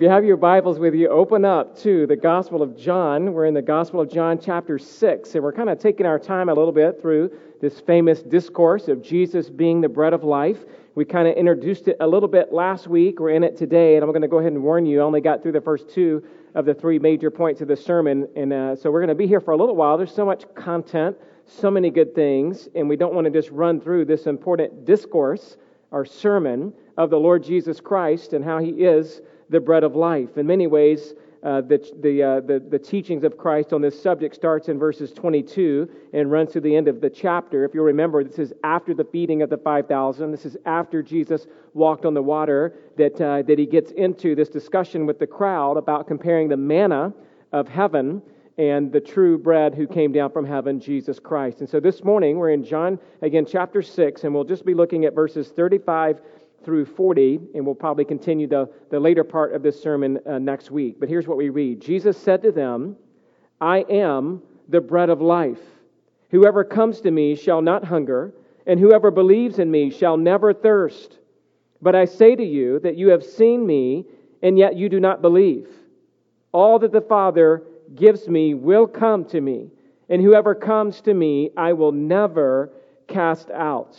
If you have your Bibles with you, open up to the Gospel of John. We're in the Gospel of John, chapter 6, and we're kind of taking our time a little bit through this famous discourse of Jesus being the bread of life. We kind of introduced it a little bit last week. We're in it today, and I'm going to go ahead and warn you, I only got through the first two of the three major points of the sermon, and uh, so we're going to be here for a little while. There's so much content, so many good things, and we don't want to just run through this important discourse, our sermon of the Lord Jesus Christ and how he is the bread of life. In many ways, uh, the, the, uh, the, the, teachings of Christ on this subject starts in verses 22 and runs to the end of the chapter. If you remember, this is after the feeding of the 5,000. This is after Jesus walked on the water that, uh, that he gets into this discussion with the crowd about comparing the manna of heaven and the true bread who came down from heaven, Jesus Christ. And so this morning, we're in John, again, chapter 6, and we'll just be looking at verses 35 through 40, and we'll probably continue the, the later part of this sermon uh, next week. But here's what we read Jesus said to them, I am the bread of life. Whoever comes to me shall not hunger, and whoever believes in me shall never thirst. But I say to you that you have seen me, and yet you do not believe. All that the Father gives me will come to me, and whoever comes to me I will never cast out.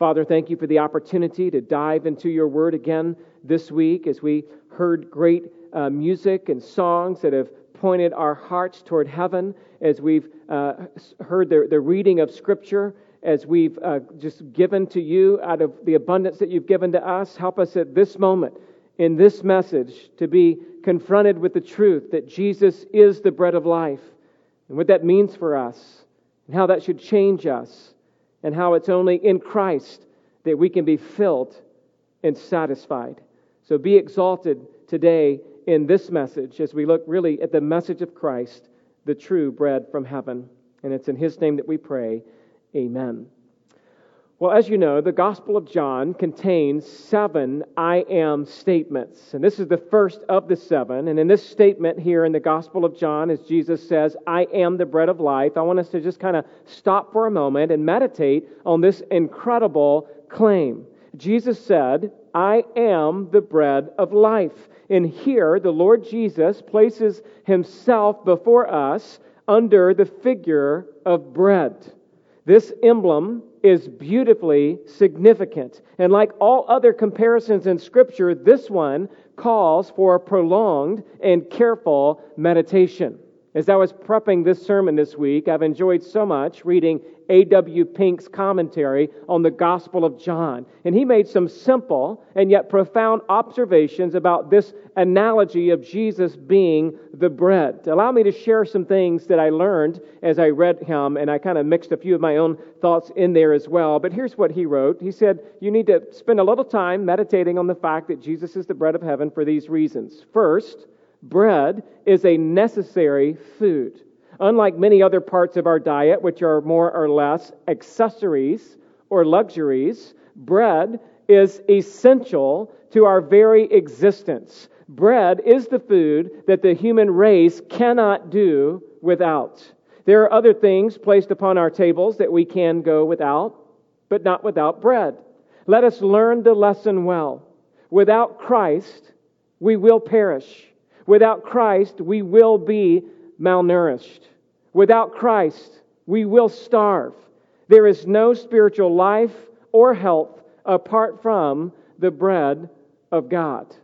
Father, thank you for the opportunity to dive into your word again this week as we heard great uh, music and songs that have pointed our hearts toward heaven, as we've uh, heard the, the reading of Scripture, as we've uh, just given to you out of the abundance that you've given to us. Help us at this moment in this message to be confronted with the truth that Jesus is the bread of life and what that means for us and how that should change us and how it's only in Christ that we can be filled and satisfied. So be exalted today in this message as we look really at the message of Christ, the true bread from heaven. And it's in His name that we pray. Amen. Well, as you know, the Gospel of John contains seven I am statements. And this is the first of the seven. And in this statement here in the Gospel of John, as Jesus says, I am the bread of life, I want us to just kind of stop for a moment and meditate on this incredible claim. Jesus said, I am the bread of life. And here, the Lord Jesus places himself before us under the figure of bread. This emblem is beautifully significant. And like all other comparisons in Scripture, this one calls for prolonged and careful meditation. As I was prepping this sermon this week, I've enjoyed so much reading A.W. Pink's commentary on the Gospel of John. And he made some simple and yet profound observations about this analogy of Jesus being the bread. Allow me to share some things that I learned as I read him, and I kind of mixed a few of my own thoughts in there as well. But here's what he wrote He said, You need to spend a little time meditating on the fact that Jesus is the bread of heaven for these reasons. First, bread is a necessary food. Unlike many other parts of our diet, which are more or less accessories or luxuries, bread is essential to our very existence. Bread is the food that the human race cannot do without. There are other things placed upon our tables that we can go without, but not without bread. Let us learn the lesson well. Without Christ, we will perish. Without Christ, we will be malnourished. Without Christ, we will starve. There is no spiritual life or health apart from the bread of God.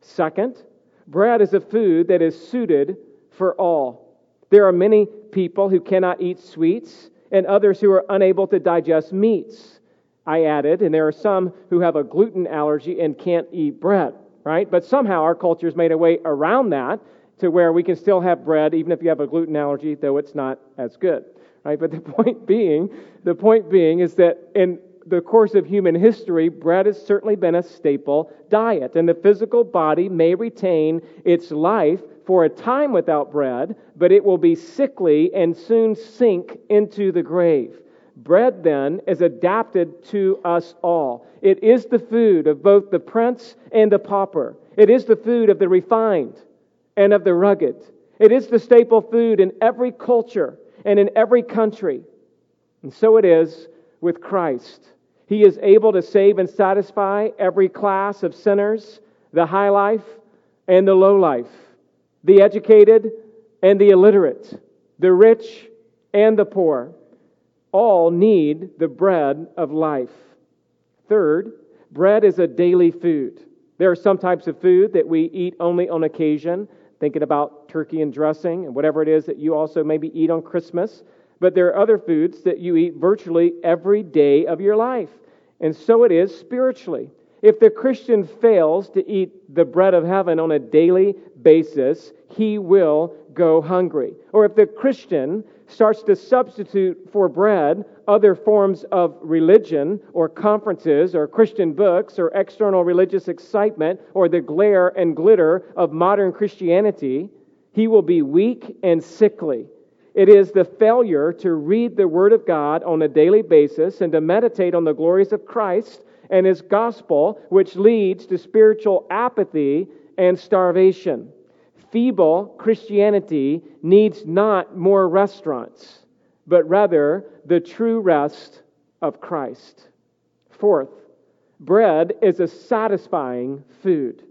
Second, bread is a food that is suited for all. There are many people who cannot eat sweets and others who are unable to digest meats. I added, and there are some who have a gluten allergy and can't eat bread right? But somehow our culture has made a way around that to where we can still have bread even if you have a gluten allergy, though it's not as good, right? But the point being, the point being is that in the course of human history, bread has certainly been a staple diet, and the physical body may retain its life for a time without bread, but it will be sickly and soon sink into the grave. Bread, then, is adapted to us all. It is the food of both the prince and the pauper. It is the food of the refined and of the rugged. It is the staple food in every culture and in every country. And so it is with Christ. He is able to save and satisfy every class of sinners, the high life and the low life, the educated and the illiterate, the rich and the poor. All need the bread of life. Third, bread is a daily food. There are some types of food that we eat only on occasion, thinking about turkey and dressing and whatever it is that you also maybe eat on Christmas. But there are other foods that you eat virtually every day of your life. And so it is spiritually. If the Christian fails to eat the bread of heaven on a daily basis, he will go hungry. Or if the Christian starts to substitute for bread other forms of religion or conferences or Christian books or external religious excitement or the glare and glitter of modern Christianity, he will be weak and sickly. It is the failure to read the Word of God on a daily basis and to meditate on the glories of Christ and His gospel, which leads to spiritual apathy and starvation. Feeble Christianity needs not more restaurants, but rather the true rest of Christ. Fourth, bread is a satisfying food.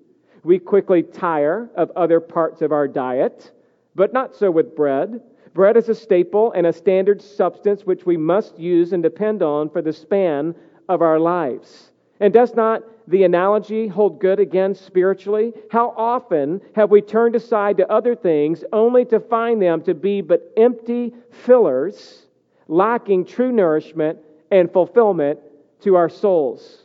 We quickly tire of other parts of our diet, but not so with bread. Bread is a staple and a standard substance which we must use and depend on for the span of our lives. And does not the analogy hold good again spiritually? How often have we turned aside to other things only to find them to be but empty fillers, lacking true nourishment and fulfillment to our souls?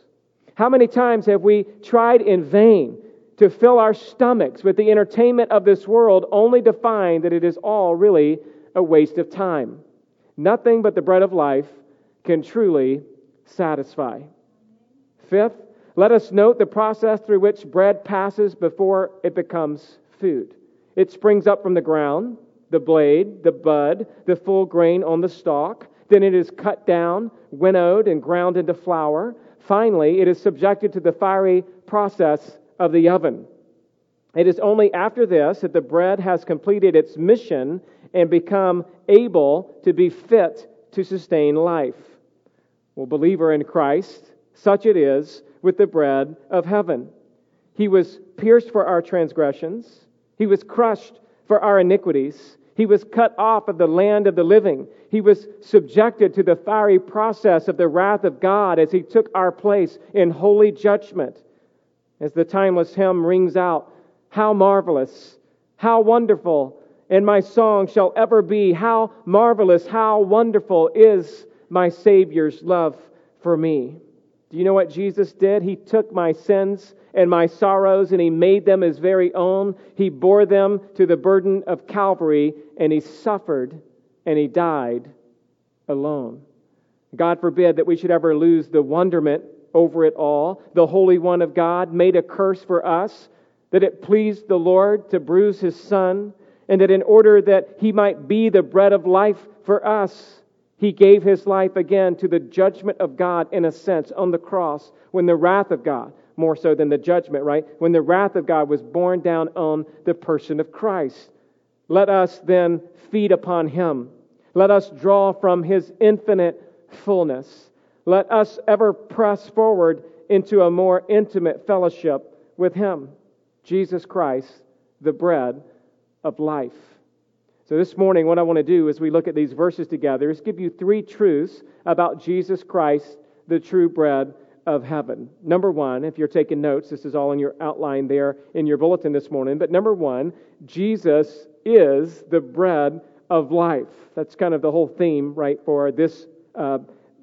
How many times have we tried in vain to fill our stomachs with the entertainment of this world only to find that it is all really a waste of time. Nothing but the bread of life can truly satisfy. Fifth, let us note the process through which bread passes before it becomes food. It springs up from the ground, the blade, the bud, the full grain on the stalk. Then it is cut down, winnowed, and ground into flour. Finally, it is subjected to the fiery process of the oven. It is only after this that the bread has completed its mission and become able to be fit to sustain life. Well, believer in Christ, such it is with the bread of heaven. He was pierced for our transgressions, he was crushed for our iniquities. He was cut off of the land of the living. He was subjected to the fiery process of the wrath of God as he took our place in holy judgment. As the timeless hymn rings out, How marvelous, how wonderful and my song shall ever be how marvelous, how wonderful is my Savior's love for me. Do you know what Jesus did? He took my sins and my sorrows and he made them his very own. He bore them to the burden of Calvary and he suffered and he died alone. God forbid that we should ever lose the wonderment over it all. The Holy One of God made a curse for us that it pleased the Lord to bruise his Son and that in order that he might be the bread of life for us, he gave his life again to the judgment of God in a sense on the cross when the wrath of God, more so than the judgment, right? When the wrath of God was borne down on the person of Christ. Let us then feed upon him. Let us draw from his infinite fullness. Let us ever press forward into a more intimate fellowship with him, Jesus Christ, the bread of life. So, this morning, what I want to do as we look at these verses together is give you three truths about Jesus Christ, the true bread of heaven. Number one, if you're taking notes, this is all in your outline there in your bulletin this morning. But number one, Jesus is the bread of life. That's kind of the whole theme, right, for this uh,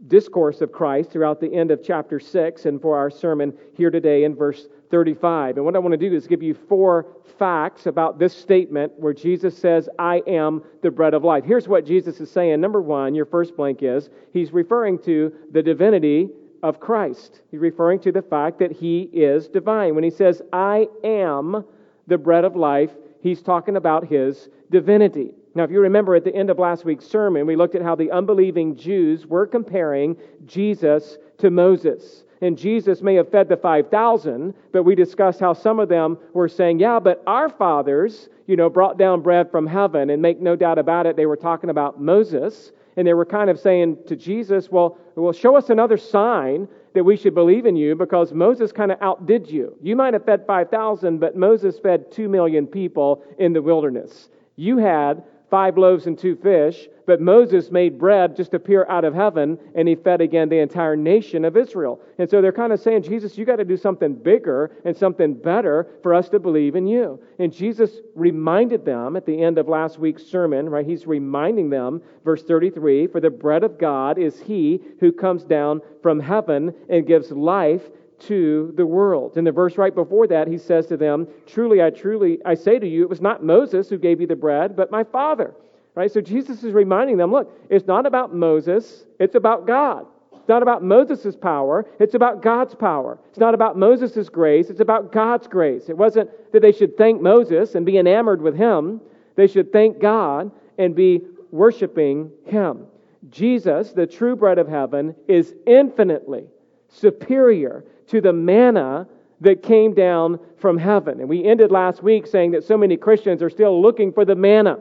discourse of Christ throughout the end of chapter 6 and for our sermon here today in verse 35. And what I want to do is give you four facts about this statement where Jesus says, I am the bread of life. Here's what Jesus is saying. Number one, your first blank is, he's referring to the divinity of Christ. He's referring to the fact that he is divine. When he says, I am the bread of life, he's talking about his divinity. Now, if you remember at the end of last week's sermon, we looked at how the unbelieving Jews were comparing Jesus to Moses. And Jesus may have fed the 5,000, but we discussed how some of them were saying, yeah, but our fathers, you know, brought down bread from heaven. And make no doubt about it, they were talking about Moses. And they were kind of saying to Jesus, well, well show us another sign that we should believe in you because Moses kind of outdid you. You might have fed 5,000, but Moses fed 2 million people in the wilderness. You had five loaves and two fish, but Moses made bread just appear out of heaven, and he fed again the entire nation of Israel. And so they're kind of saying, Jesus, you got to do something bigger and something better for us to believe in you. And Jesus reminded them at the end of last week's sermon, right? He's reminding them, verse 33 For the bread of God is he who comes down from heaven and gives life to the world. In the verse right before that, he says to them, Truly, I truly, I say to you, it was not Moses who gave you the bread, but my Father. Right? So Jesus is reminding them, look, it's not about Moses, it's about God. It's not about Moses' power, it's about God's power. It's not about Moses' grace, it's about God's grace. It wasn't that they should thank Moses and be enamored with him, they should thank God and be worshiping him. Jesus, the true bread of heaven, is infinitely superior to the manna that came down from heaven. And we ended last week saying that so many Christians are still looking for the manna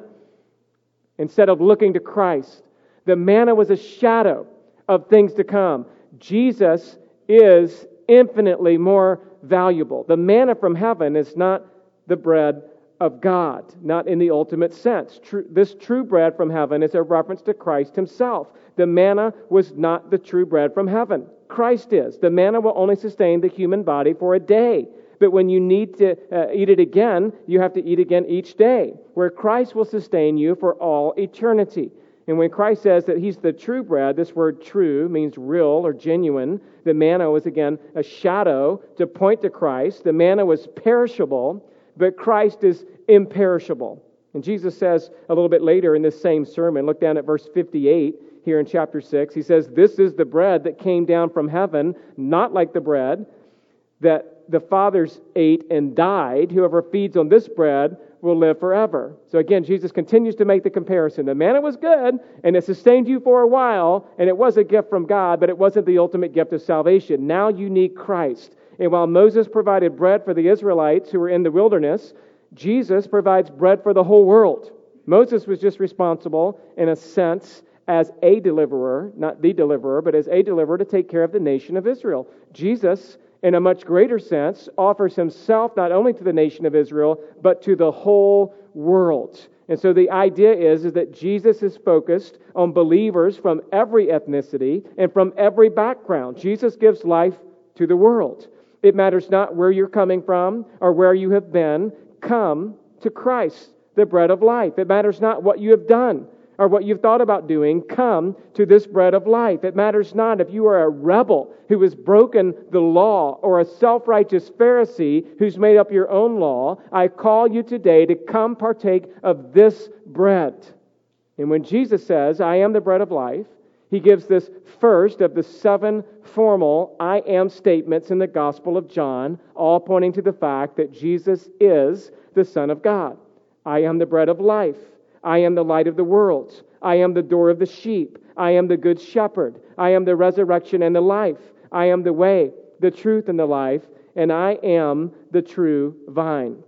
instead of looking to Christ. The manna was a shadow of things to come. Jesus is infinitely more valuable. The manna from heaven is not the bread of God, not in the ultimate sense. True, this true bread from heaven is a reference to Christ himself. The manna was not the true bread from heaven. Christ is. The manna will only sustain the human body for a day. But when you need to uh, eat it again, you have to eat again each day, where Christ will sustain you for all eternity. And when Christ says that he's the true bread, this word true means real or genuine. The manna was again a shadow to point to Christ. The manna was perishable, but Christ is imperishable. And Jesus says a little bit later in this same sermon, look down at verse 58 here in chapter 6. He says, This is the bread that came down from heaven, not like the bread that the fathers ate and died. Whoever feeds on this bread will live forever. So again, Jesus continues to make the comparison. The manna was good, and it sustained you for a while, and it was a gift from God, but it wasn't the ultimate gift of salvation. Now you need Christ. And while Moses provided bread for the Israelites who were in the wilderness, Jesus provides bread for the whole world. Moses was just responsible, in a sense, as a deliverer, not the deliverer, but as a deliverer to take care of the nation of Israel. Jesus, in a much greater sense, offers himself not only to the nation of Israel, but to the whole world. And so the idea is, is that Jesus is focused on believers from every ethnicity and from every background. Jesus gives life to the world. It matters not where you're coming from or where you have been. Come to Christ, the bread of life. It matters not what you have done or what you've thought about doing, come to this bread of life. It matters not if you are a rebel who has broken the law or a self righteous Pharisee who's made up your own law. I call you today to come partake of this bread. And when Jesus says, I am the bread of life, he gives this first of the seven formal I am statements in the Gospel of John, all pointing to the fact that Jesus is the Son of God. I am the bread of life. I am the light of the world. I am the door of the sheep. I am the good shepherd. I am the resurrection and the life. I am the way, the truth, and the life, and I am the true vine.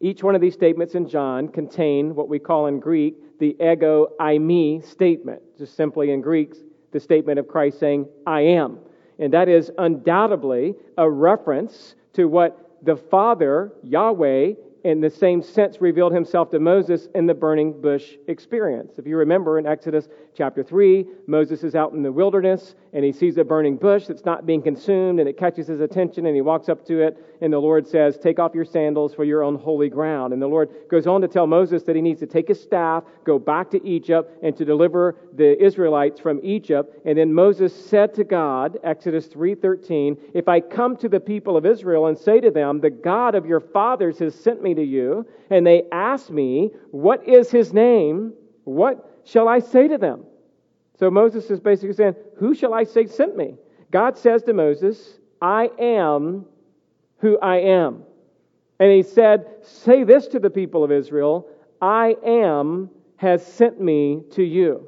Each one of these statements in John contain what we call in Greek the ego eimi statement. Just simply in Greek, the statement of Christ saying, I am. And that is undoubtedly a reference to what the Father, Yahweh, in the same sense revealed himself to Moses in the burning bush experience. If you remember in Exodus chapter 3, Moses is out in the wilderness and he sees a burning bush that's not being consumed and it catches his attention and he walks up to it and the Lord says, Take off your sandals for your own holy ground. And the Lord goes on to tell Moses that he needs to take his staff, go back to Egypt, and to deliver the Israelites from Egypt. And then Moses said to God, Exodus 3:13, If I come to the people of Israel and say to them, The God of your fathers has sent me to you, and they ask me, What is his name? What shall I say to them? So Moses is basically saying, Who shall I say sent me? God says to Moses, I am who I am. And he said, Say this to the people of Israel I am has sent me to you.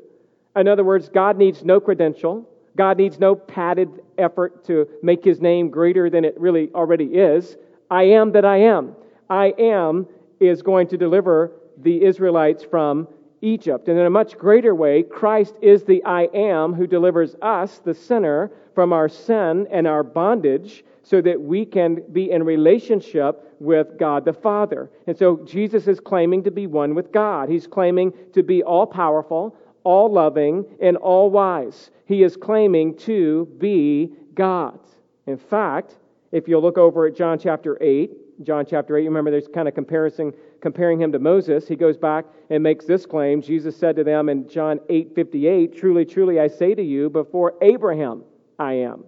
In other words, God needs no credential. God needs no padded effort to make his name greater than it really already is. I am that I am. I am is going to deliver the Israelites from Egypt. And in a much greater way, Christ is the I am who delivers us, the sinner, from our sin and our bondage so that we can be in relationship with God the Father. And so Jesus is claiming to be one with God. He's claiming to be all powerful, all loving, and all wise. He is claiming to be God. In fact, if you look over at John chapter 8, John chapter 8, you remember there's kind of comparison, comparing him to Moses. He goes back and makes this claim. Jesus said to them in John 8 58, Truly, truly, I say to you, before Abraham I am.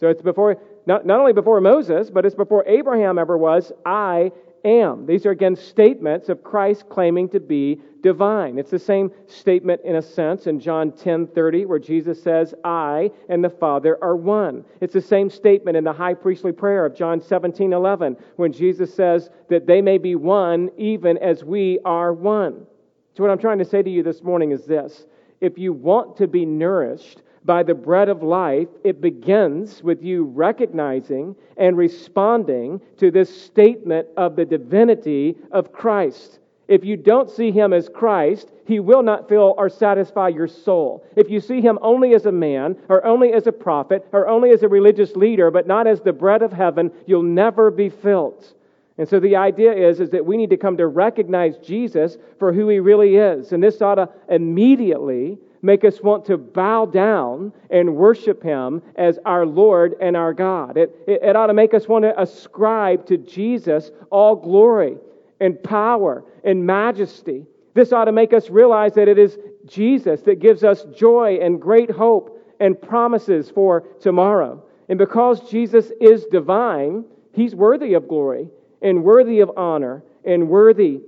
So it's before, not, not only before Moses, but it's before Abraham ever was, I am. These are again statements of Christ claiming to be divine. It's the same statement in a sense in John 10:30 where Jesus says, "I and the Father are one." It's the same statement in the high priestly prayer of John 17:11 when Jesus says that they may be one even as we are one. So what I'm trying to say to you this morning is this: if you want to be nourished by the bread of life, it begins with you recognizing and responding to this statement of the divinity of Christ. If you don't see him as Christ, he will not fill or satisfy your soul. If you see him only as a man, or only as a prophet, or only as a religious leader, but not as the bread of heaven, you'll never be filled. And so the idea is, is that we need to come to recognize Jesus for who he really is. And this ought to immediately make us want to bow down and worship Him as our Lord and our God. It, it, it ought to make us want to ascribe to Jesus all glory and power and majesty. This ought to make us realize that it is Jesus that gives us joy and great hope and promises for tomorrow. And because Jesus is divine, He's worthy of glory and worthy of honor and worthy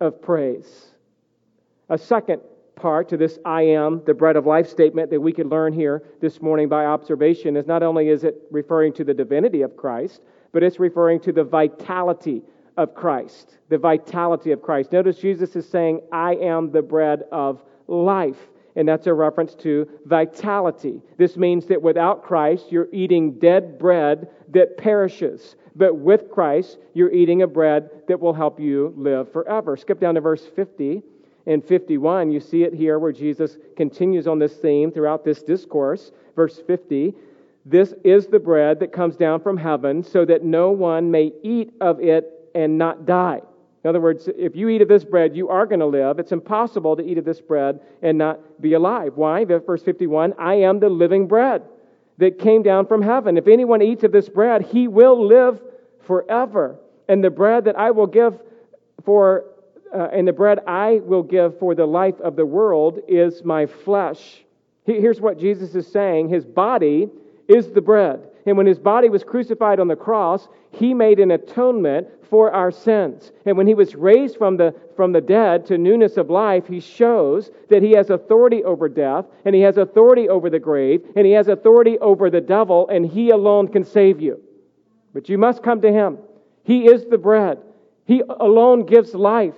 of praise. A second part to this I am, the bread of life statement that we could learn here this morning by observation is not only is it referring to the divinity of Christ, but it's referring to the vitality of Christ. The vitality of Christ. Notice Jesus is saying, I am the bread of life. And that's a reference to vitality. This means that without Christ, you're eating dead bread that perishes. But with Christ, you're eating a bread that will help you live forever. Skip down to verse 50 in 51, you see it here where Jesus continues on this theme throughout this discourse. Verse 50 This is the bread that comes down from heaven, so that no one may eat of it and not die. In other words, if you eat of this bread, you are going to live. It's impossible to eat of this bread and not be alive. Why? Verse 51 I am the living bread that came down from heaven. If anyone eats of this bread, he will live forever. And the bread that I will give for uh, and the bread I will give for the life of the world is my flesh. Here's what Jesus is saying His body is the bread. And when his body was crucified on the cross, he made an atonement for our sins. And when he was raised from the, from the dead to newness of life, he shows that he has authority over death, and he has authority over the grave, and he has authority over the devil, and he alone can save you. But you must come to him. He is the bread, he alone gives life.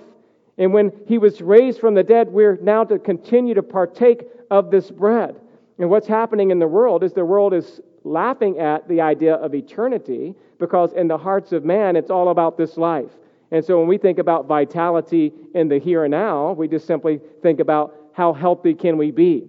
And when he was raised from the dead, we're now to continue to partake of this bread. And what's happening in the world is the world is laughing at the idea of eternity because in the hearts of man, it's all about this life. And so when we think about vitality in the here and now, we just simply think about how healthy can we be.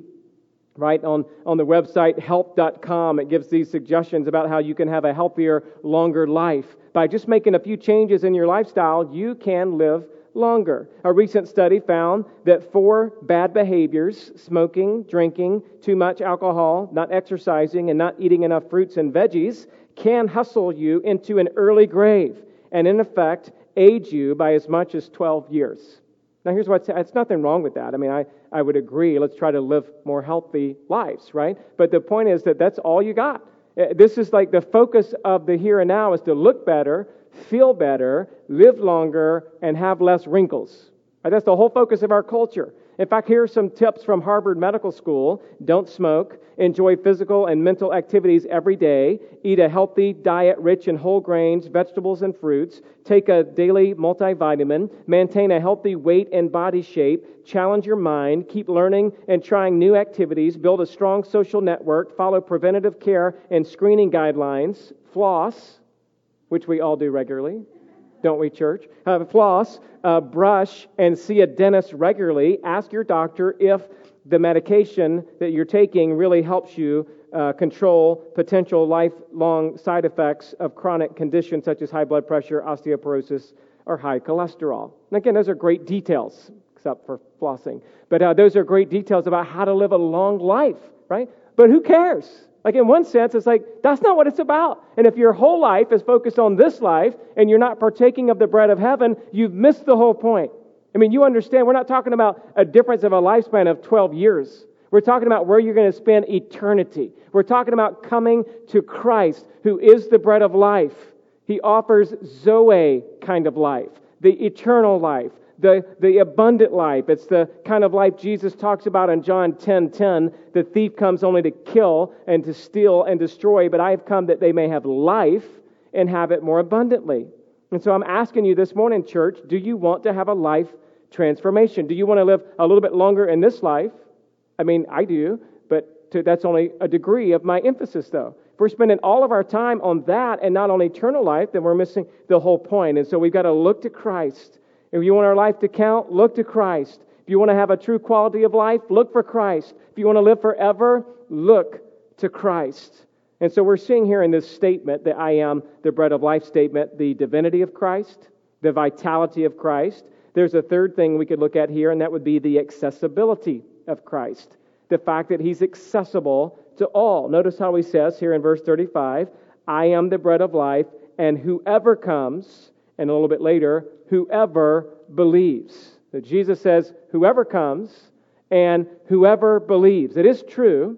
Right on, on the website health.com, it gives these suggestions about how you can have a healthier, longer life. By just making a few changes in your lifestyle, you can live longer. A recent study found that four bad behaviors smoking, drinking, too much alcohol, not exercising, and not eating enough fruits and veggies can hustle you into an early grave and, in effect, age you by as much as 12 years. Now, here's what's it's nothing wrong with that. I mean, I, I would agree. Let's try to live more healthy lives, right? But the point is that that's all you got. Uh, this is like the focus of the here and now is to look better, feel better, live longer, and have less wrinkles. That's the whole focus of our culture. In fact, here are some tips from Harvard Medical School. Don't smoke, enjoy physical and mental activities every day, eat a healthy diet rich in whole grains, vegetables, and fruits, take a daily multivitamin, maintain a healthy weight and body shape, challenge your mind, keep learning and trying new activities, build a strong social network, follow preventative care and screening guidelines, floss, which we all do regularly don't we, church? Uh, floss, uh, brush, and see a dentist regularly. Ask your doctor if the medication that you're taking really helps you uh, control potential lifelong side effects of chronic conditions such as high blood pressure, osteoporosis, or high cholesterol. And again, those are great details, except for flossing. But uh, those are great details about how to live a long life, right? But who cares? Like, in one sense, it's like, that's not what it's about. And if your whole life is focused on this life and you're not partaking of the bread of heaven, you've missed the whole point. I mean, you understand, we're not talking about a difference of a lifespan of 12 years. We're talking about where you're going to spend eternity. We're talking about coming to Christ, who is the bread of life. He offers Zoe kind of life, the eternal life, the, the abundant life. It's the kind of life Jesus talks about in John 10 10. The thief comes only to kill and to steal and destroy, but I have come that they may have life and have it more abundantly. And so I'm asking you this morning, church, do you want to have a life transformation? Do you want to live a little bit longer in this life? I mean, I do, but to, that's only a degree of my emphasis, though. If we're spending all of our time on that and not on eternal life, then we're missing the whole point. And so we've got to look to Christ if you want our life to count, look to Christ. If you want to have a true quality of life, look for Christ. If you want to live forever, look to Christ. And so we're seeing here in this statement that I am the bread of life statement the divinity of Christ, the vitality of Christ. There's a third thing we could look at here, and that would be the accessibility of Christ. The fact that he's accessible to all. Notice how he says here in verse 35 I am the bread of life, and whoever comes, and a little bit later, whoever believes. So Jesus says, whoever comes and whoever believes. It is true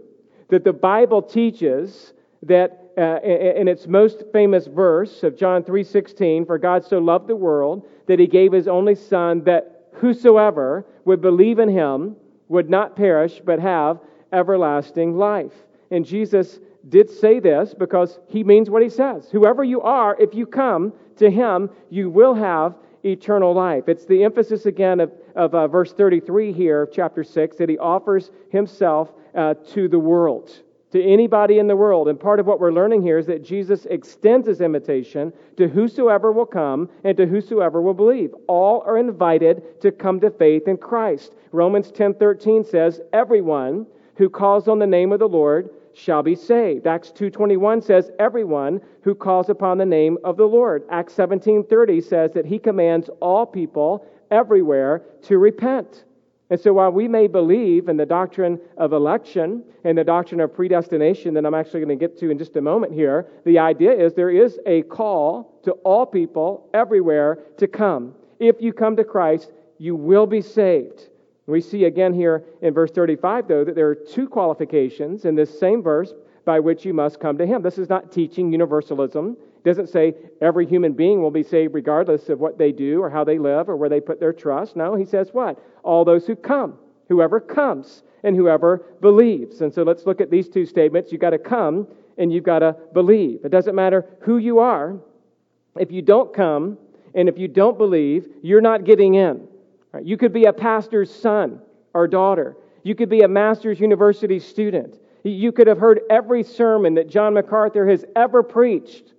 that the Bible teaches that uh, in its most famous verse of John 3:16, for God so loved the world that he gave his only son that whosoever would believe in him would not perish but have everlasting life. And Jesus did say this because he means what he says. Whoever you are, if you come to him, you will have eternal life. It's the emphasis again of, of uh, verse 33 here, chapter 6, that he offers himself uh, to the world, to anybody in the world. And part of what we're learning here is that Jesus extends his invitation to whosoever will come and to whosoever will believe. All are invited to come to faith in Christ. Romans 10:13 says, "Everyone who calls on the name of the Lord shall be saved. Acts 2:21 says everyone who calls upon the name of the Lord. Acts 17:30 says that he commands all people everywhere to repent. And so while we may believe in the doctrine of election and the doctrine of predestination that I'm actually going to get to in just a moment here, the idea is there is a call to all people everywhere to come. If you come to Christ, you will be saved. We see again here in verse 35, though, that there are two qualifications in this same verse by which you must come to Him. This is not teaching universalism. It doesn't say every human being will be saved regardless of what they do or how they live or where they put their trust. No, He says what? All those who come, whoever comes, and whoever believes. And so let's look at these two statements. You've got to come and you've got to believe. It doesn't matter who you are. If you don't come and if you don't believe, you're not getting in. You could be a pastor's son or daughter. You could be a master's university student. You could have heard every sermon that John MacArthur has ever preached.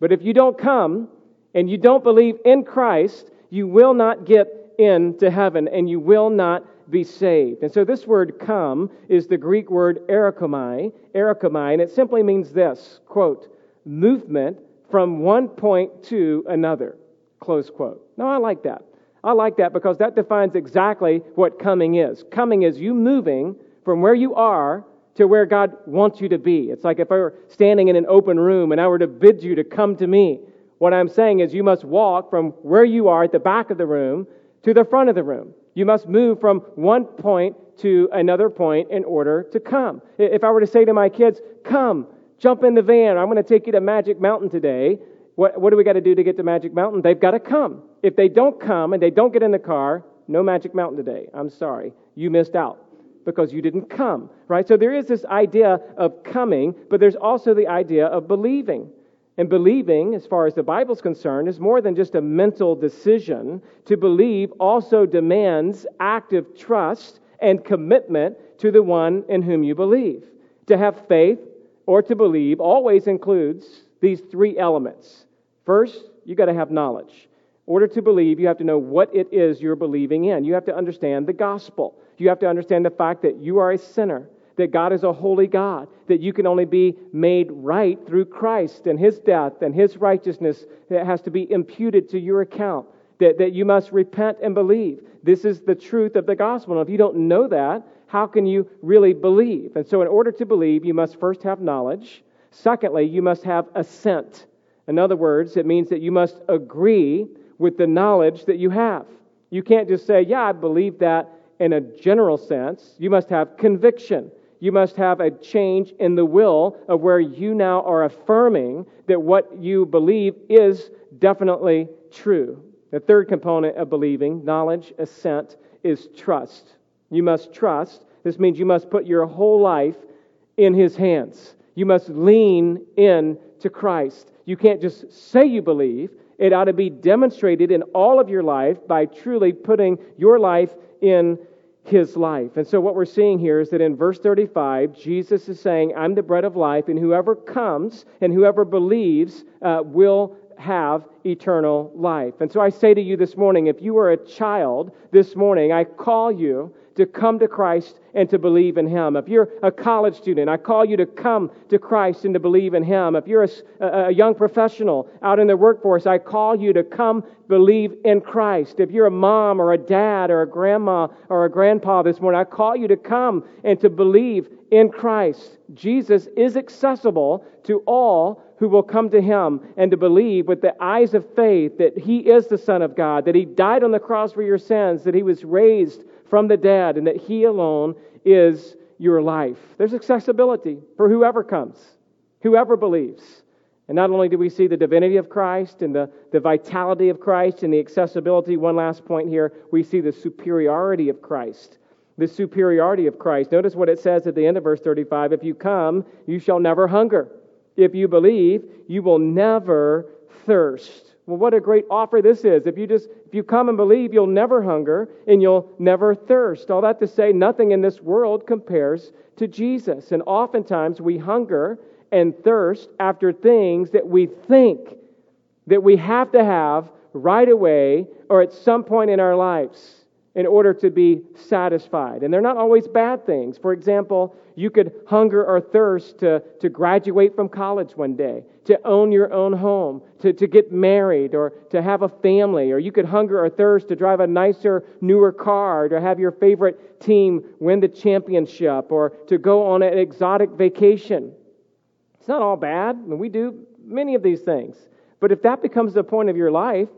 But if you don't come and you don't believe in Christ, you will not get into heaven and you will not be saved. And so this word come is the Greek word erchomai, erchomai, and it simply means this, quote, movement from one point to another, close quote. Now I like that. I like that because that defines exactly what coming is. Coming is you moving from where you are to where God wants you to be. It's like if I were standing in an open room and I were to bid you to come to me. What I'm saying is you must walk from where you are at the back of the room to the front of the room. You must move from one point to another point in order to come. If I were to say to my kids, come, jump in the van, I'm going to take you to Magic Mountain today, what, what do we got to do to get to Magic Mountain? They've got to come. If they don't come and they don't get in the car, No Magic Mountain today. I'm sorry. You missed out because you didn't come, right? So there is this idea of coming, but there's also the idea of believing. And believing, as far as the Bible's concerned, is more than just a mental decision. To believe also demands active trust and commitment to the one in whom you believe. To have faith or to believe always includes these three elements. First, you got to have knowledge. Order to believe, you have to know what it is you're believing in. You have to understand the gospel. You have to understand the fact that you are a sinner, that God is a holy God, that you can only be made right through Christ and His death and His righteousness that has to be imputed to your account, that, that you must repent and believe. This is the truth of the gospel. And if you don't know that, how can you really believe? And so, in order to believe, you must first have knowledge. Secondly, you must have assent. In other words, it means that you must agree with the knowledge that you have. You can't just say, Yeah, I believe that in a general sense. You must have conviction. You must have a change in the will of where you now are affirming that what you believe is definitely true. The third component of believing, knowledge, assent, is trust. You must trust. This means you must put your whole life in His hands. You must lean in to Christ. You can't just say you believe. It ought to be demonstrated in all of your life by truly putting your life in his life. And so, what we're seeing here is that in verse 35, Jesus is saying, I'm the bread of life, and whoever comes and whoever believes uh, will have eternal life. And so, I say to you this morning, if you are a child this morning, I call you to come to Christ and to believe in Him. If you're a college student, I call you to come to Christ and to believe in Him. If you're a, a, young professional out in the workforce, I call you to come believe in Christ. If you're a mom or a dad or a grandma or a grandpa this morning, I call you to come and to believe in Christ. Jesus is accessible to all who will come to him and to believe with the eyes of faith that he is the Son of God, that he died on the cross for your sins, that he was raised from the dead and that He alone is your life. There's accessibility for whoever comes, whoever believes. And not only do we see the divinity of Christ and the, the vitality of Christ and the accessibility, one last point here, we see the superiority of Christ. The superiority of Christ. Notice what it says at the end of verse 35 If you come, you shall never hunger. If you believe, you will never thirst. Well, what a great offer this is. If you just if you come and believe, you'll never hunger and you'll never thirst. All that to say, nothing in this world compares to Jesus. And oftentimes we hunger and thirst after things that we think that we have to have right away or at some point in our lives in order to be satisfied. And they're not always bad things. For example, you could hunger or thirst to, to graduate from college one day, to own your own home, to, to get married, or to have a family. Or you could hunger or thirst to drive a nicer, newer car, to have your favorite team win the championship, or to go on an exotic vacation. It's not all bad. I mean, we do many of these things. But if that becomes the point of your life,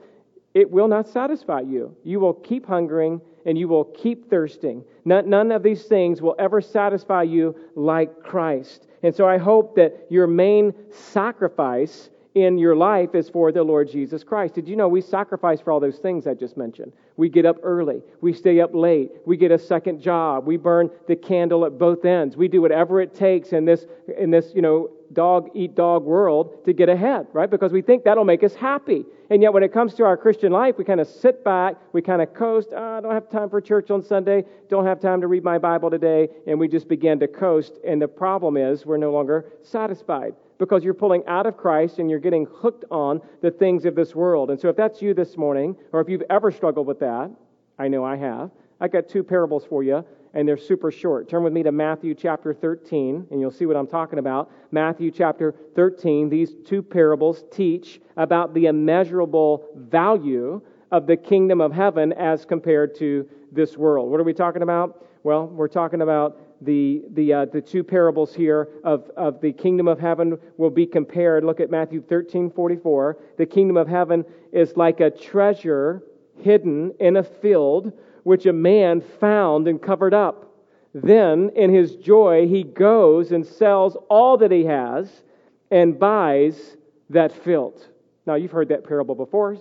it will not satisfy you. You will keep hungering and you will keep thirsting. None, none, of these things will ever satisfy you like Christ. And so I hope that your main sacrifice in your life is for the Lord Jesus Christ. Did you know we sacrifice for all those things I just mentioned? We get up early, we stay up late, we get a second job, we burn the candle at both ends. We do whatever it takes in this in this, you know, dog eat dog world to get ahead, right? Because we think that'll make us happy. And yet when it comes to our Christian life, we kind of sit back, we kind of coast, oh, I don't have time for church on Sunday, don't have time to read my Bible today, and we just begin to coast. And the problem is we're no longer satisfied because you're pulling out of Christ and you're getting hooked on the things of this world. And so, if that's you this morning, or if you've ever struggled with that, I know I have, I got two parables for you, and they're super short. Turn with me to Matthew chapter 13, and you'll see what I'm talking about. Matthew chapter 13, these two parables teach about the immeasurable value of the kingdom of heaven as compared to this world. What are we talking about? Well, we're talking about the, the, uh, the two parables here of, of the kingdom of heaven will be compared. Look at Matthew 13 44. The kingdom of heaven is like a treasure hidden in a field, which a man found and covered up. Then, in his joy, he goes and sells all that he has and buys that field. Now, you've heard that parable before.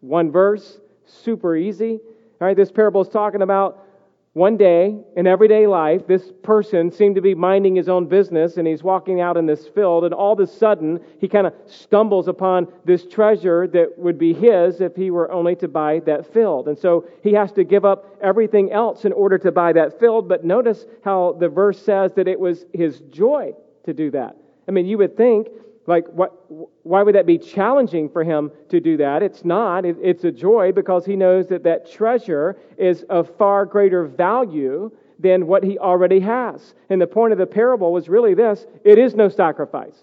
One verse, super easy. All right, this parable is talking about one day in everyday life, this person seemed to be minding his own business and he's walking out in this field, and all of a sudden he kind of stumbles upon this treasure that would be his if he were only to buy that field. And so he has to give up everything else in order to buy that field. But notice how the verse says that it was his joy to do that. I mean, you would think like, what, why would that be challenging for him to do that? It's not. It, it's a joy because he knows that that treasure is of far greater value than what he already has. And the point of the parable was really this it is no sacrifice.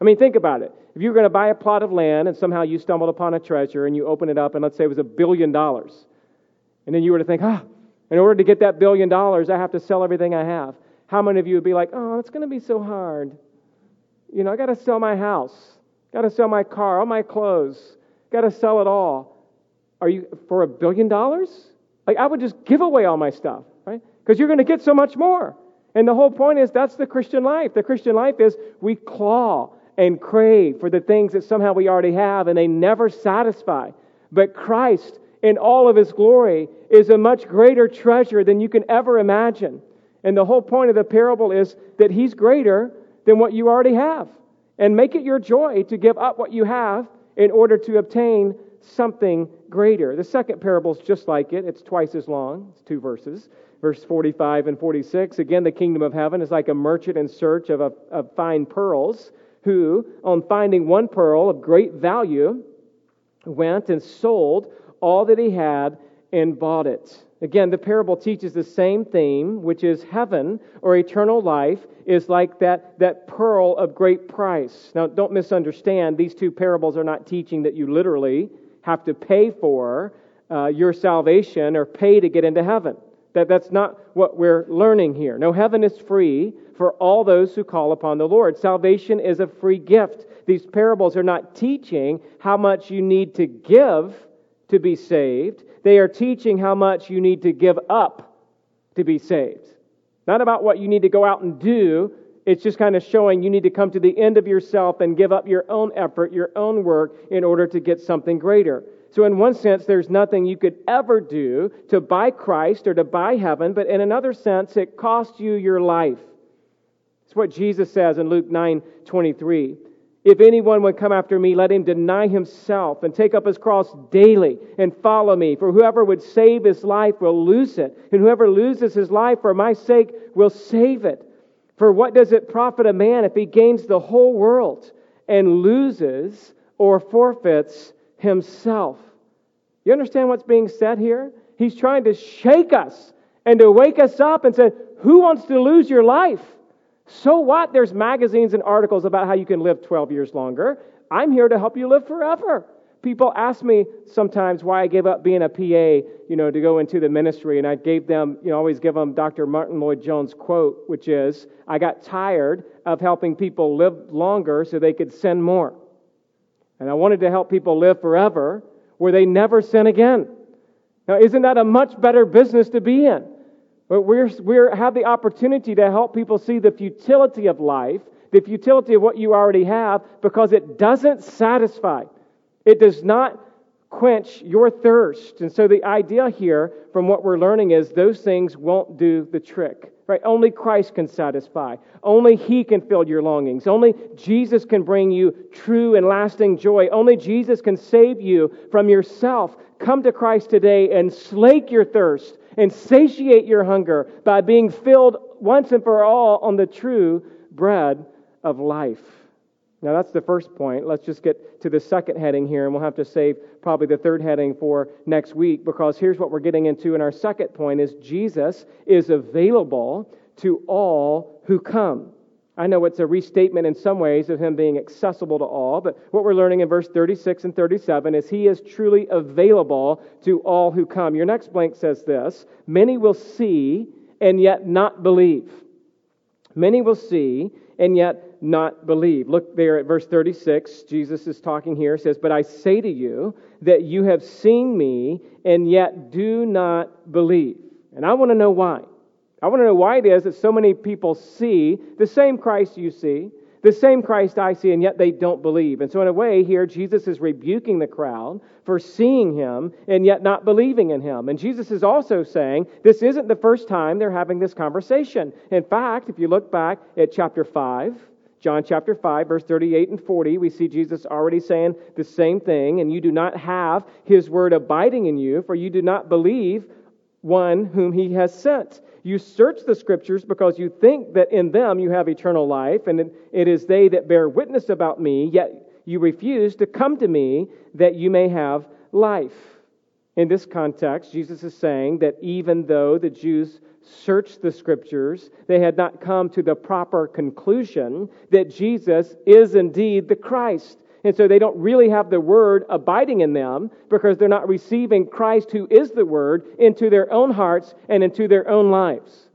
I mean, think about it. If you were going to buy a plot of land and somehow you stumbled upon a treasure and you open it up and let's say it was a billion dollars, and then you were to think, ah, in order to get that billion dollars, I have to sell everything I have. How many of you would be like, oh, it's going to be so hard? You know, I got to sell my house, got to sell my car, all my clothes, got to sell it all. Are you for a billion dollars? Like, I would just give away all my stuff, right? Because you're going to get so much more. And the whole point is that's the Christian life. The Christian life is we claw and crave for the things that somehow we already have, and they never satisfy. But Christ, in all of his glory, is a much greater treasure than you can ever imagine. And the whole point of the parable is that he's greater, than what you already have. And make it your joy to give up what you have in order to obtain something greater. The second parable is just like it, it's twice as long, it's two verses. Verse 45 and 46 again, the kingdom of heaven is like a merchant in search of, a, of fine pearls, who, on finding one pearl of great value, went and sold all that he had and bought it. Again, the parable teaches the same theme, which is heaven or eternal life is like that, that pearl of great price. Now, don't misunderstand, these two parables are not teaching that you literally have to pay for uh, your salvation or pay to get into heaven. That, that's not what we're learning here. No, heaven is free for all those who call upon the Lord. Salvation is a free gift. These parables are not teaching how much you need to give to be saved. They are teaching how much you need to give up to be saved. Not about what you need to go out and do. It's just kind of showing you need to come to the end of yourself and give up your own effort, your own work, in order to get something greater. So, in one sense, there's nothing you could ever do to buy Christ or to buy heaven, but in another sense, it costs you your life. It's what Jesus says in Luke 9 23. If anyone would come after me, let him deny himself and take up his cross daily and follow me. For whoever would save his life will lose it, and whoever loses his life for my sake will save it. For what does it profit a man if he gains the whole world and loses or forfeits himself? You understand what's being said here? He's trying to shake us and to wake us up and say, Who wants to lose your life? So what? There's magazines and articles about how you can live 12 years longer. I'm here to help you live forever. People ask me sometimes why I gave up being a PA, you know, to go into the ministry, and I gave them, you know, always give them Dr. Martyn Lloyd-Jones' quote, which is, "I got tired of helping people live longer so they could sin more, and I wanted to help people live forever where they never sin again." Now, isn't that a much better business to be in? But we have the opportunity to help people see the futility of life, the futility of what you already have, because it doesn't satisfy. It does not quench your thirst. And so the idea here from what we're learning is those things won't do the trick. Right? Only Christ can satisfy. Only He can fill your longings. Only Jesus can bring you true and lasting joy. Only Jesus can save you from yourself. Come to Christ today and slake your thirst and satiate your hunger by being filled once and for all on the true bread of life. Now, that's the first point. Let's just get to the second heading here, and we'll have to save probably the third heading for next week because here's what we're getting into in our second point is Jesus is available to all who come. I know it's a restatement in some ways of him being accessible to all, but what we're learning in verse 36 and 37 is he is truly available to all who come. Your next blank says this Many will see and yet not believe. Many will see and yet not believe. Look there at verse 36. Jesus is talking here, says, But I say to you that you have seen me and yet do not believe. And I want to know why. I want to know why it is that so many people see the same Christ you see, The same Christ I see, and yet they don't believe. And so, in a way, here, Jesus is rebuking the crowd for seeing him and yet not believing in him. And Jesus is also saying this isn't the first time they're having this conversation. In fact, if you look back at chapter 5, John chapter 5, verse 38 and 40, we see Jesus already saying the same thing. And you do not have his word abiding in you, for you do not believe one whom he has sent. You search the scriptures because you think that in them you have eternal life, and it is they that bear witness about me, yet you refuse to come to me that you may have life. In this context, Jesus is saying that even though the Jews searched the scriptures, they had not come to the proper conclusion that Jesus is indeed the Christ. And so they don't really have the Word abiding in them because they're not receiving Christ, who is the Word, into their own hearts and into their own lives.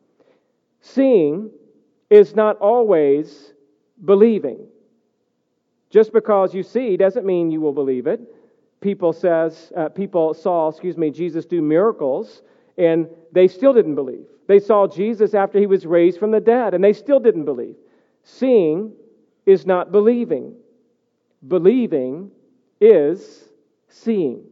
Seeing is not always believing. Just because you see doesn't mean you will believe it. People says uh, people saw, excuse me, Jesus do miracles, and they still didn't believe. They saw Jesus after he was raised from the dead, and they still didn't believe. Seeing is not believing. Believing is seeing.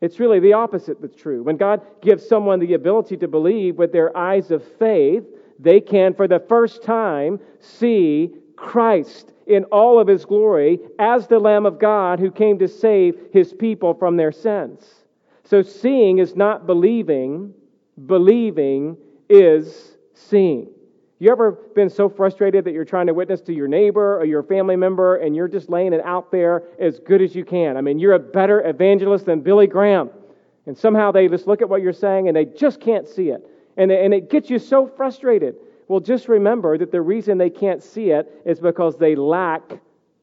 It's really the opposite that's true. When God gives someone the ability to believe with their eyes of faith, they can, for the first time, see Christ in all of his glory as the Lamb of God who came to save his people from their sins. So seeing is not believing, believing is seeing. You ever been so frustrated that you're trying to witness to your neighbor or your family member and you're just laying it out there as good as you can? I mean, you're a better evangelist than Billy Graham. And somehow they just look at what you're saying and they just can't see it. And, and it gets you so frustrated. Well, just remember that the reason they can't see it is because they lack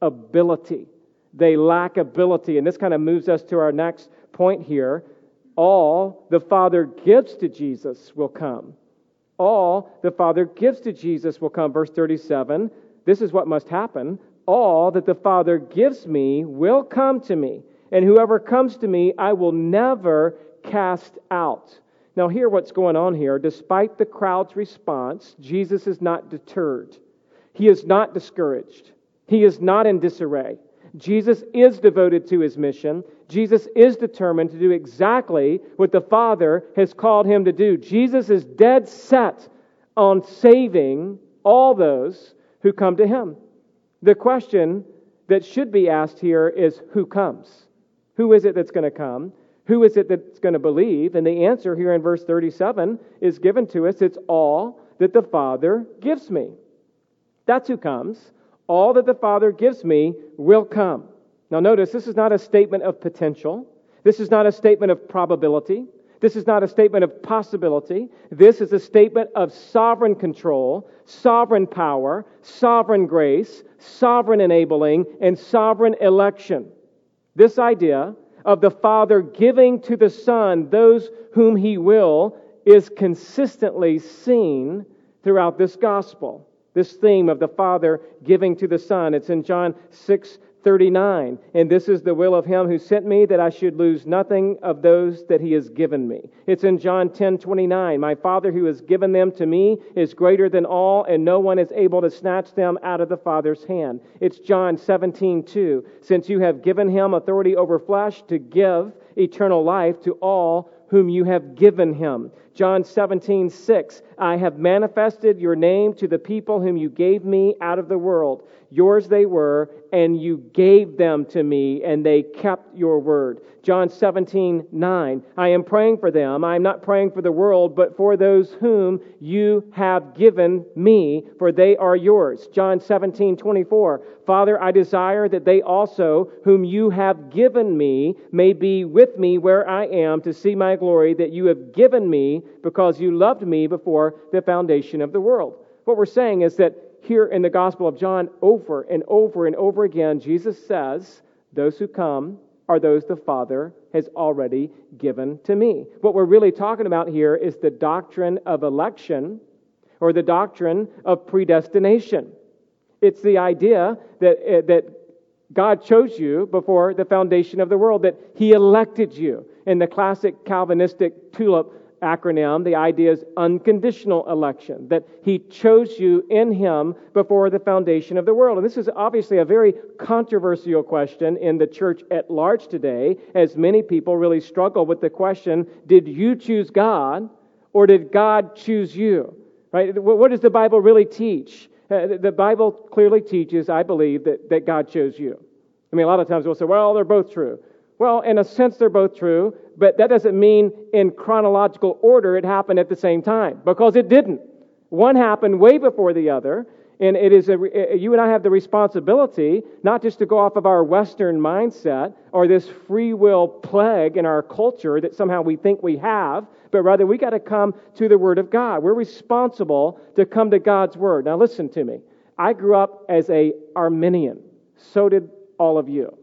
ability. They lack ability. And this kind of moves us to our next point here. All the Father gives to Jesus will come all the Father gives to Jesus will come. Verse 37 this is what must happen. All that the Father gives me will come to me, and whoever comes to me, I will never cast out. Now, hear what's going on here. Despite the crowd's response, Jesus is not deterred. He is not discouraged. He is not in disarray. Jesus is devoted to his mission. Jesus is determined to do exactly what the Father has called him to do. Jesus is dead set on saving all those who come to him. The question that should be asked here is who comes? Who is it that's going to come? Who is it that's going to believe? And the answer here in verse 37 is given to us it's all that the Father gives me. That's who comes. All that the Father gives me will come. Now, notice this is not a statement of potential. This is not a statement of probability. This is not a statement of possibility. This is a statement of sovereign control, sovereign power, sovereign grace, sovereign enabling, and sovereign election. This idea of the Father giving to the Son those whom He will is consistently seen throughout this gospel this theme of the Father giving to the Son. It's in John 6 39. And this is the will of him who sent me, that I should lose nothing of those that he has given me. It's in John 10 29. My Father who has given them to me is greater than all, and no one is able to snatch them out of the Father's hand. It's John 17 2. Since you have given him authority over flesh to give eternal life to all whom you have given him. John 17, 6. I have manifested your name to the people whom you gave me out of the world. Yours they were, and you gave them to me, and they kept your word. John 17, 9. I am praying for them. I am not praying for the world, but for those whom you have given me, for they are yours. John 17, 24. Father, I desire that they also, whom you have given me, may be with me where I am to see my glory that you have given me because you loved me before the foundation of the world. What we're saying is that here in the Gospel of John, over and over and over again, Jesus says, Those who come are those the Father has already given to me. What we're really talking about here is the doctrine of election or the doctrine of predestination. It's the idea that, uh, that God chose you before the foundation of the world, that He elected you. In the classic Calvinistic tulip acronym, the idea is unconditional election, that He chose you in Him before the foundation of the world. And this is obviously a very controversial question in the church at large today, as many people really struggle with the question Did you choose God or did God choose you? Right? What does the Bible really teach? Uh, the Bible clearly teaches, I believe, that, that God chose you. I mean, a lot of times we'll say, well, they're both true. Well, in a sense, they're both true, but that doesn't mean in chronological order it happened at the same time, because it didn't. One happened way before the other, and it is a, you and I have the responsibility not just to go off of our Western mindset or this free will plague in our culture that somehow we think we have, but rather we got to come to the Word of God. We're responsible to come to God's Word. Now, listen to me. I grew up as a Arminian. So did all of you.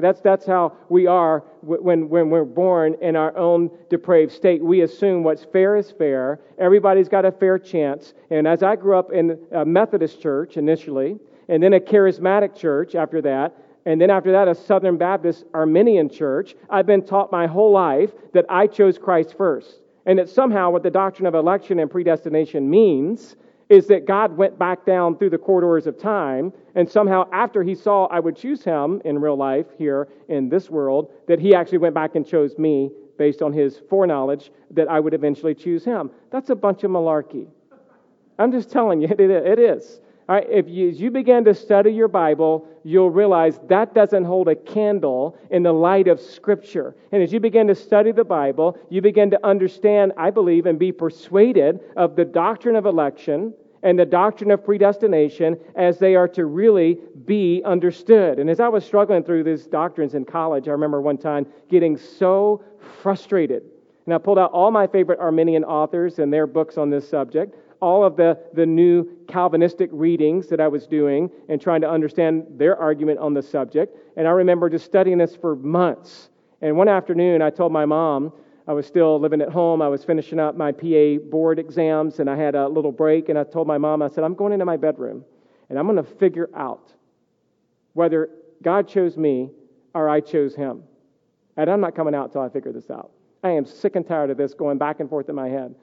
That's, that's how we are when, when we're born in our own depraved state. We assume what's fair is fair. Everybody's got a fair chance. And as I grew up in a Methodist church initially, and then a charismatic church after that, and then after that, a Southern Baptist Arminian church, I've been taught my whole life that I chose Christ first. And that somehow what the doctrine of election and predestination means is that God went back down through the corridors of time, and somehow after he saw I would choose him in real life here in this world, that he actually went back and chose me based on his foreknowledge that I would eventually choose him. That's a bunch of malarkey. I'm just telling you, it is. All right, if you, as you begin to study your Bible, you'll realize that doesn't hold a candle in the light of Scripture. And as you begin to study the Bible, you begin to understand, I believe, and be persuaded of the doctrine of election and the doctrine of predestination as they are to really be understood. And as I was struggling through these doctrines in college, I remember one time getting so frustrated. And I pulled out all my favorite Arminian authors and their books on this subject all of the, the new Calvinistic readings that I was doing and trying to understand their argument on the subject. And I remember just studying this for months. And one afternoon, I told my mom, I was still living at home. I was finishing up my PA board exams, and I had a little break. And I told my mom, I said, I'm going into my bedroom, and I'm going to figure out whether God chose me or I chose him. And I'm not coming out until I figure this out. I am sick and tired of this going back and forth in my head.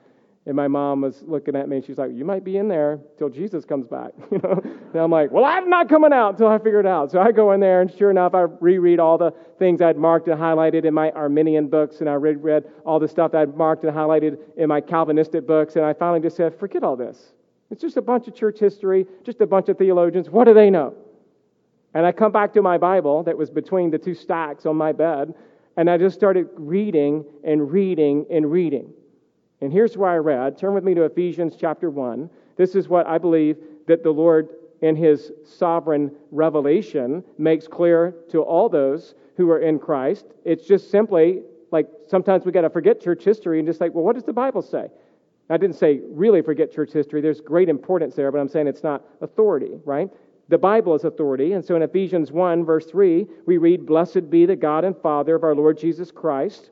And my mom was looking at me and she's like, You might be in there till Jesus comes back. You know? And I'm like, Well, I'm not coming out until I figure it out. So I go in there and sure enough, I reread all the things I'd marked and highlighted in my Arminian books, and I read, read all the stuff I'd marked and highlighted in my Calvinistic books, and I finally just said, Forget all this. It's just a bunch of church history, just a bunch of theologians. What do they know? And I come back to my Bible that was between the two stacks on my bed, and I just started reading and reading and reading. And here's where I read. Turn with me to Ephesians chapter 1. This is what I believe that the Lord, in his sovereign revelation, makes clear to all those who are in Christ. It's just simply like sometimes we got to forget church history and just like, well, what does the Bible say? I didn't say really forget church history. There's great importance there, but I'm saying it's not authority, right? The Bible is authority. And so in Ephesians 1, verse 3, we read, Blessed be the God and Father of our Lord Jesus Christ,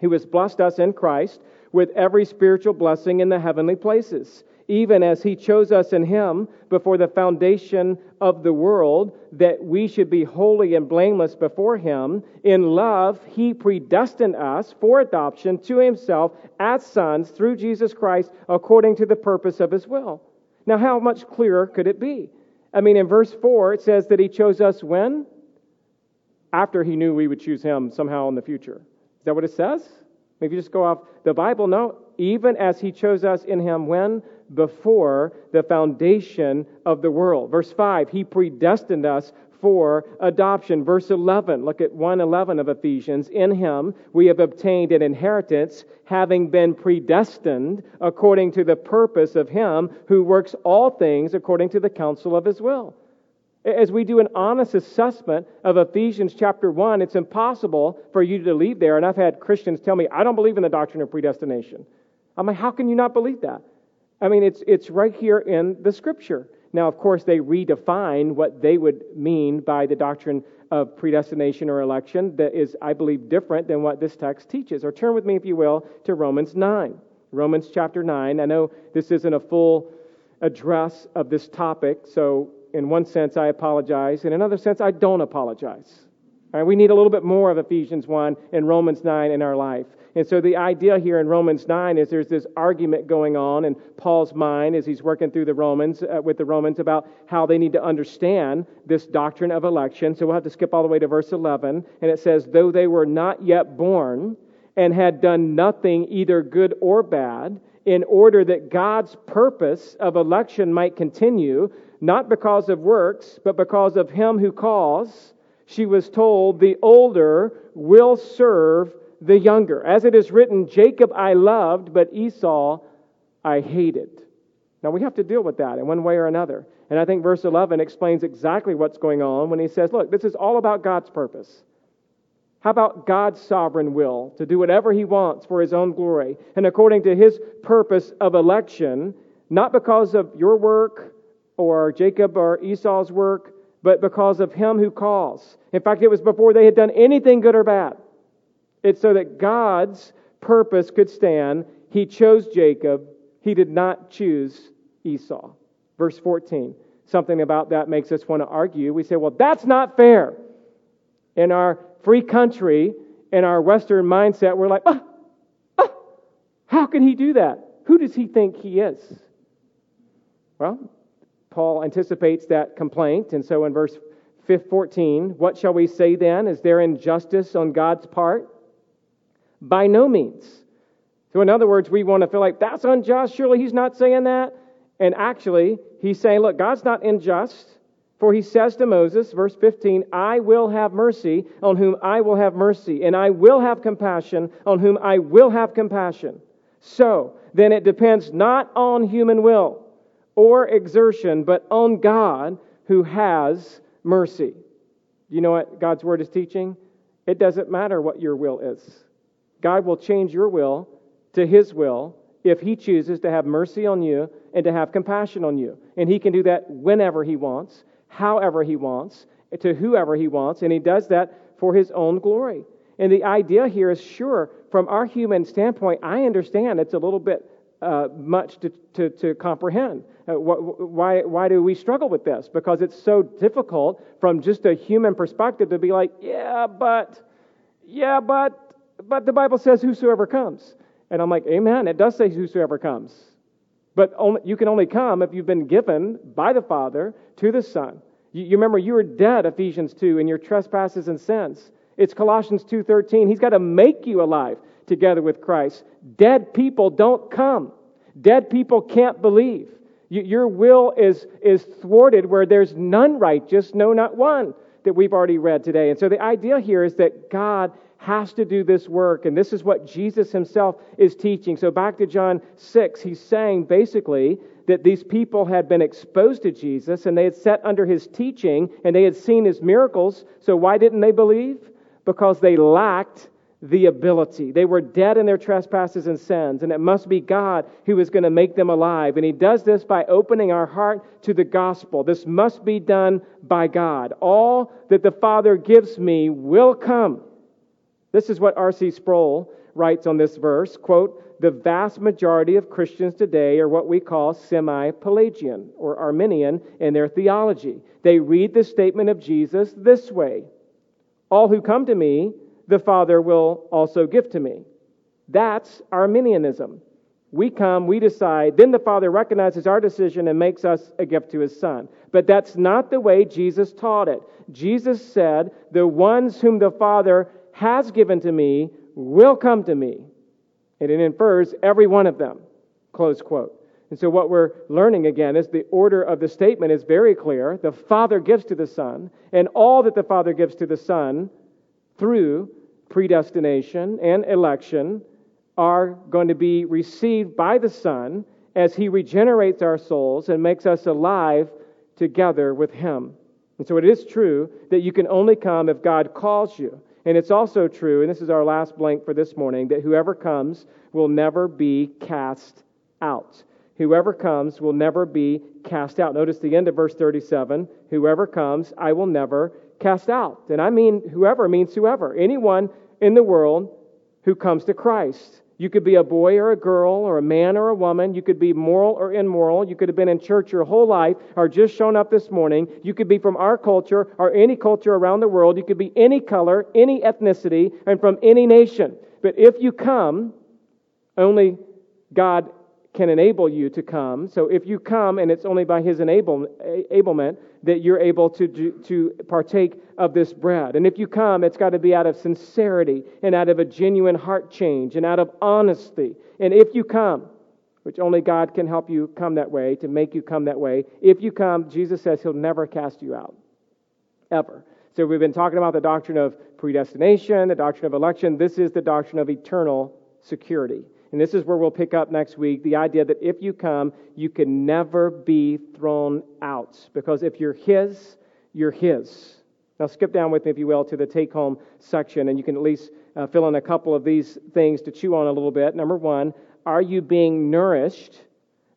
who has blessed us in Christ with every spiritual blessing in the heavenly places, even as He chose us in Him before the foundation of the world, that we should be holy and blameless before Him. In love, He predestined us for adoption to Himself as sons through Jesus Christ, according to the purpose of His will. Now, how much clearer could it be? I mean, in verse 4, it says that He chose us when? After He knew we would choose Him somehow in the future. Is that what it says? Maybe you just go off the Bible. No, even as he chose us in him when? Before the foundation of the world. Verse 5, he predestined us for adoption. Verse 11, look at 111 of Ephesians. In him we have obtained an inheritance, having been predestined according to the purpose of him who works all things according to the counsel of his will. As we do an honest assessment of Ephesians chapter 1, it's impossible for you to leave there. And I've had Christians tell me, I don't believe in the doctrine of predestination. I'm like, how can you not believe that? I mean, it's, it's right here in the scripture. Now, of course, they redefine what they would mean by the doctrine of predestination or election that is, I believe, different than what this text teaches. Or turn with me, if you will, to Romans 9. Romans chapter 9. I know this isn't a full address of this topic, so in one sense, I apologize. In another sense, I don't apologize. Right, we need a little bit more of Ephesians 1 and Romans 9 in our life. And so the idea here in Romans 9 is there's this argument going on in Paul's mind as he's working through the Romans uh, with the Romans about how they need to understand this doctrine of election. So we'll have to skip all the way to verse 11 and it says though they were not yet born and had done nothing either good or bad in order that God's purpose of election might continue not because of works but because of him who calls she was told, The older will serve the younger. As it is written, Jacob I loved, but Esau I hated. Now we have to deal with that in one way or another. And I think verse 11 explains exactly what's going on when he says, Look, this is all about God's purpose. How about God's sovereign will to do whatever he wants for his own glory and according to his purpose of election, not because of your work or Jacob or Esau's work, but because of him who calls. In fact, it was before they had done anything good or bad. It's so that God's purpose could stand. He chose Jacob, he did not choose Esau. Verse 14. Something about that makes us want to argue. We say, well, that's not fair. In our free country, in our Western mindset, we're like, ah, ah, how can he do that? Who does he think he is? Well, Paul anticipates that complaint. And so in verse 14, what shall we say then? Is there injustice on God's part? By no means. So, in other words, we want to feel like that's unjust. Surely he's not saying that. And actually, he's saying, look, God's not unjust. For he says to Moses, verse 15, I will have mercy on whom I will have mercy, and I will have compassion on whom I will have compassion. So, then it depends not on human will or exertion, but on God who has mercy. You know what God's word is teaching? It doesn't matter what your will is. God will change your will to his will if he chooses to have mercy on you and to have compassion on you. And he can do that whenever he wants, however he wants, to whoever he wants, and he does that for his own glory. And the idea here is sure, from our human standpoint, I understand it's a little bit uh, much to, to, to comprehend. Uh, why, why do we struggle with this? Because it's so difficult from just a human perspective to be like, yeah, but, yeah, but, but the Bible says whosoever comes. And I'm like, amen, it does say whosoever comes. But only, you can only come if you've been given by the Father to the Son. You, you remember you were dead, Ephesians 2, in your trespasses and sins. It's Colossians 2:13. He's got to make you alive together with Christ. Dead people don't come. Dead people can't believe. Your will is, is thwarted where there's none righteous, no, not one, that we've already read today. And so the idea here is that God has to do this work, and this is what Jesus himself is teaching. So back to John 6, he's saying basically that these people had been exposed to Jesus and they had sat under his teaching and they had seen his miracles. So why didn't they believe? Because they lacked the ability. They were dead in their trespasses and sins, and it must be God who is going to make them alive. And He does this by opening our heart to the gospel. This must be done by God. All that the Father gives me will come. This is what R.C. Sproul writes on this verse quote, the vast majority of Christians today are what we call semi Pelagian or Arminian in their theology. They read the statement of Jesus this way All who come to me, the Father will also give to me. That's Arminianism. We come, we decide, then the Father recognizes our decision and makes us a gift to his Son. But that's not the way Jesus taught it. Jesus said, The ones whom the Father has given to me will come to me. And it infers every one of them. Close quote. And so, what we're learning again is the order of the statement is very clear. The Father gives to the Son, and all that the Father gives to the Son through predestination and election are going to be received by the Son as He regenerates our souls and makes us alive together with Him. And so it is true that you can only come if God calls you. And it's also true, and this is our last blank for this morning, that whoever comes will never be cast out. Whoever comes will never be cast out. Notice the end of verse 37 Whoever comes, I will never cast out. And I mean whoever means whoever. Anyone in the world who comes to Christ. You could be a boy or a girl, or a man or a woman. You could be moral or immoral. You could have been in church your whole life, or just shown up this morning. You could be from our culture or any culture around the world. You could be any color, any ethnicity, and from any nation. But if you come, only God can enable you to come. So if you come, and it's only by His enable, enablement that you're able to, to partake of this bread. And if you come, it's got to be out of sincerity and out of a genuine heart change and out of honesty. And if you come, which only God can help you come that way, to make you come that way, if you come, Jesus says He'll never cast you out. Ever. So we've been talking about the doctrine of predestination, the doctrine of election. This is the doctrine of eternal security. And this is where we'll pick up next week the idea that if you come, you can never be thrown out. Because if you're His, you're His. Now, skip down with me, if you will, to the take home section, and you can at least uh, fill in a couple of these things to chew on a little bit. Number one, are you being nourished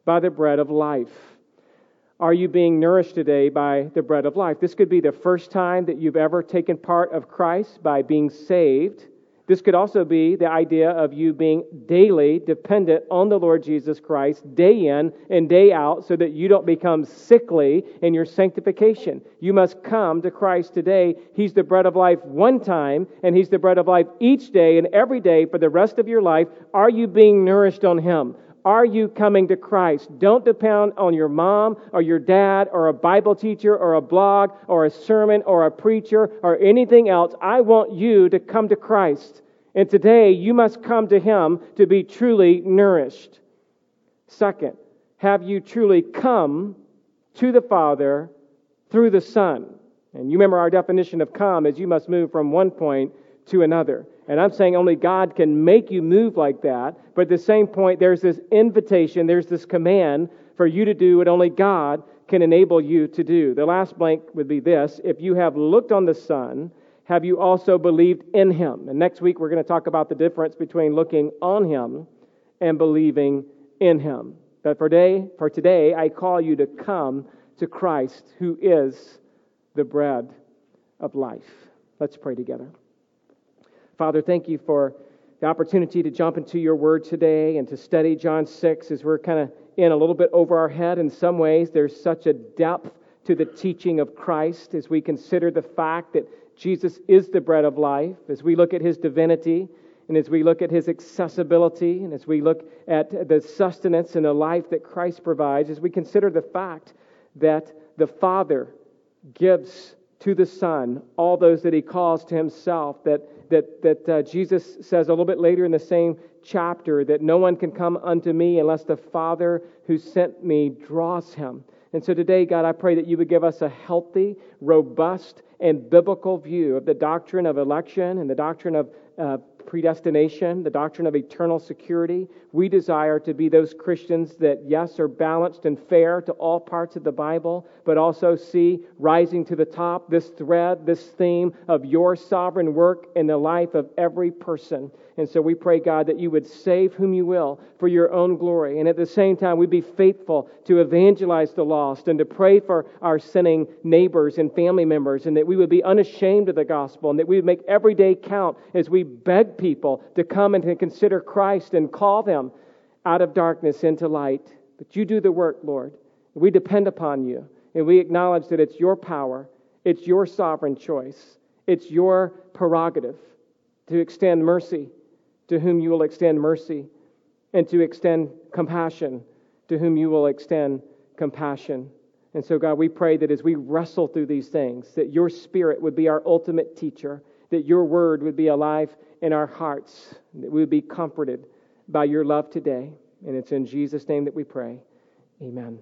by the bread of life? Are you being nourished today by the bread of life? This could be the first time that you've ever taken part of Christ by being saved. This could also be the idea of you being daily dependent on the Lord Jesus Christ, day in and day out, so that you don't become sickly in your sanctification. You must come to Christ today. He's the bread of life one time, and He's the bread of life each day and every day for the rest of your life. Are you being nourished on Him? Are you coming to Christ? Don't depend on your mom or your dad or a Bible teacher or a blog or a sermon or a preacher or anything else. I want you to come to Christ. And today you must come to Him to be truly nourished. Second, have you truly come to the Father through the Son? And you remember our definition of come is you must move from one point to another. And I'm saying only God can make you move like that. But at the same point, there's this invitation, there's this command for you to do what only God can enable you to do. The last blank would be this If you have looked on the Son, have you also believed in him? And next week, we're going to talk about the difference between looking on him and believing in him. But for today, for today, I call you to come to Christ, who is the bread of life. Let's pray together. Father, thank you for the opportunity to jump into your word today and to study John 6 as we're kind of in a little bit over our head in some ways. There's such a depth to the teaching of Christ as we consider the fact that Jesus is the bread of life, as we look at his divinity and as we look at his accessibility and as we look at the sustenance and the life that Christ provides, as we consider the fact that the Father gives to the Son all those that he calls to himself, that that, that uh, Jesus says a little bit later in the same chapter that no one can come unto me unless the Father who sent me draws him. And so today, God, I pray that you would give us a healthy, robust, and biblical view of the doctrine of election and the doctrine of uh, predestination, the doctrine of eternal security. We desire to be those Christians that, yes, are balanced and fair to all parts of the Bible, but also see rising to the top this thread, this theme of your sovereign work in the life of every person. And so we pray, God, that you would save whom you will for your own glory. And at the same time, we'd be faithful to evangelize the lost and to pray for our sinning neighbors and family members, and that we would be unashamed of the gospel, and that we would make every day count as we beg people to come and to consider Christ and call them out of darkness into light. But you do the work, Lord. We depend upon you, and we acknowledge that it's your power, it's your sovereign choice, it's your prerogative to extend mercy to whom you will extend mercy, and to extend compassion to whom you will extend compassion. And so, God, we pray that as we wrestle through these things, that your Spirit would be our ultimate teacher, that your word would be alive in our hearts, that we would be comforted by your love today. And it's in Jesus' name that we pray. Amen.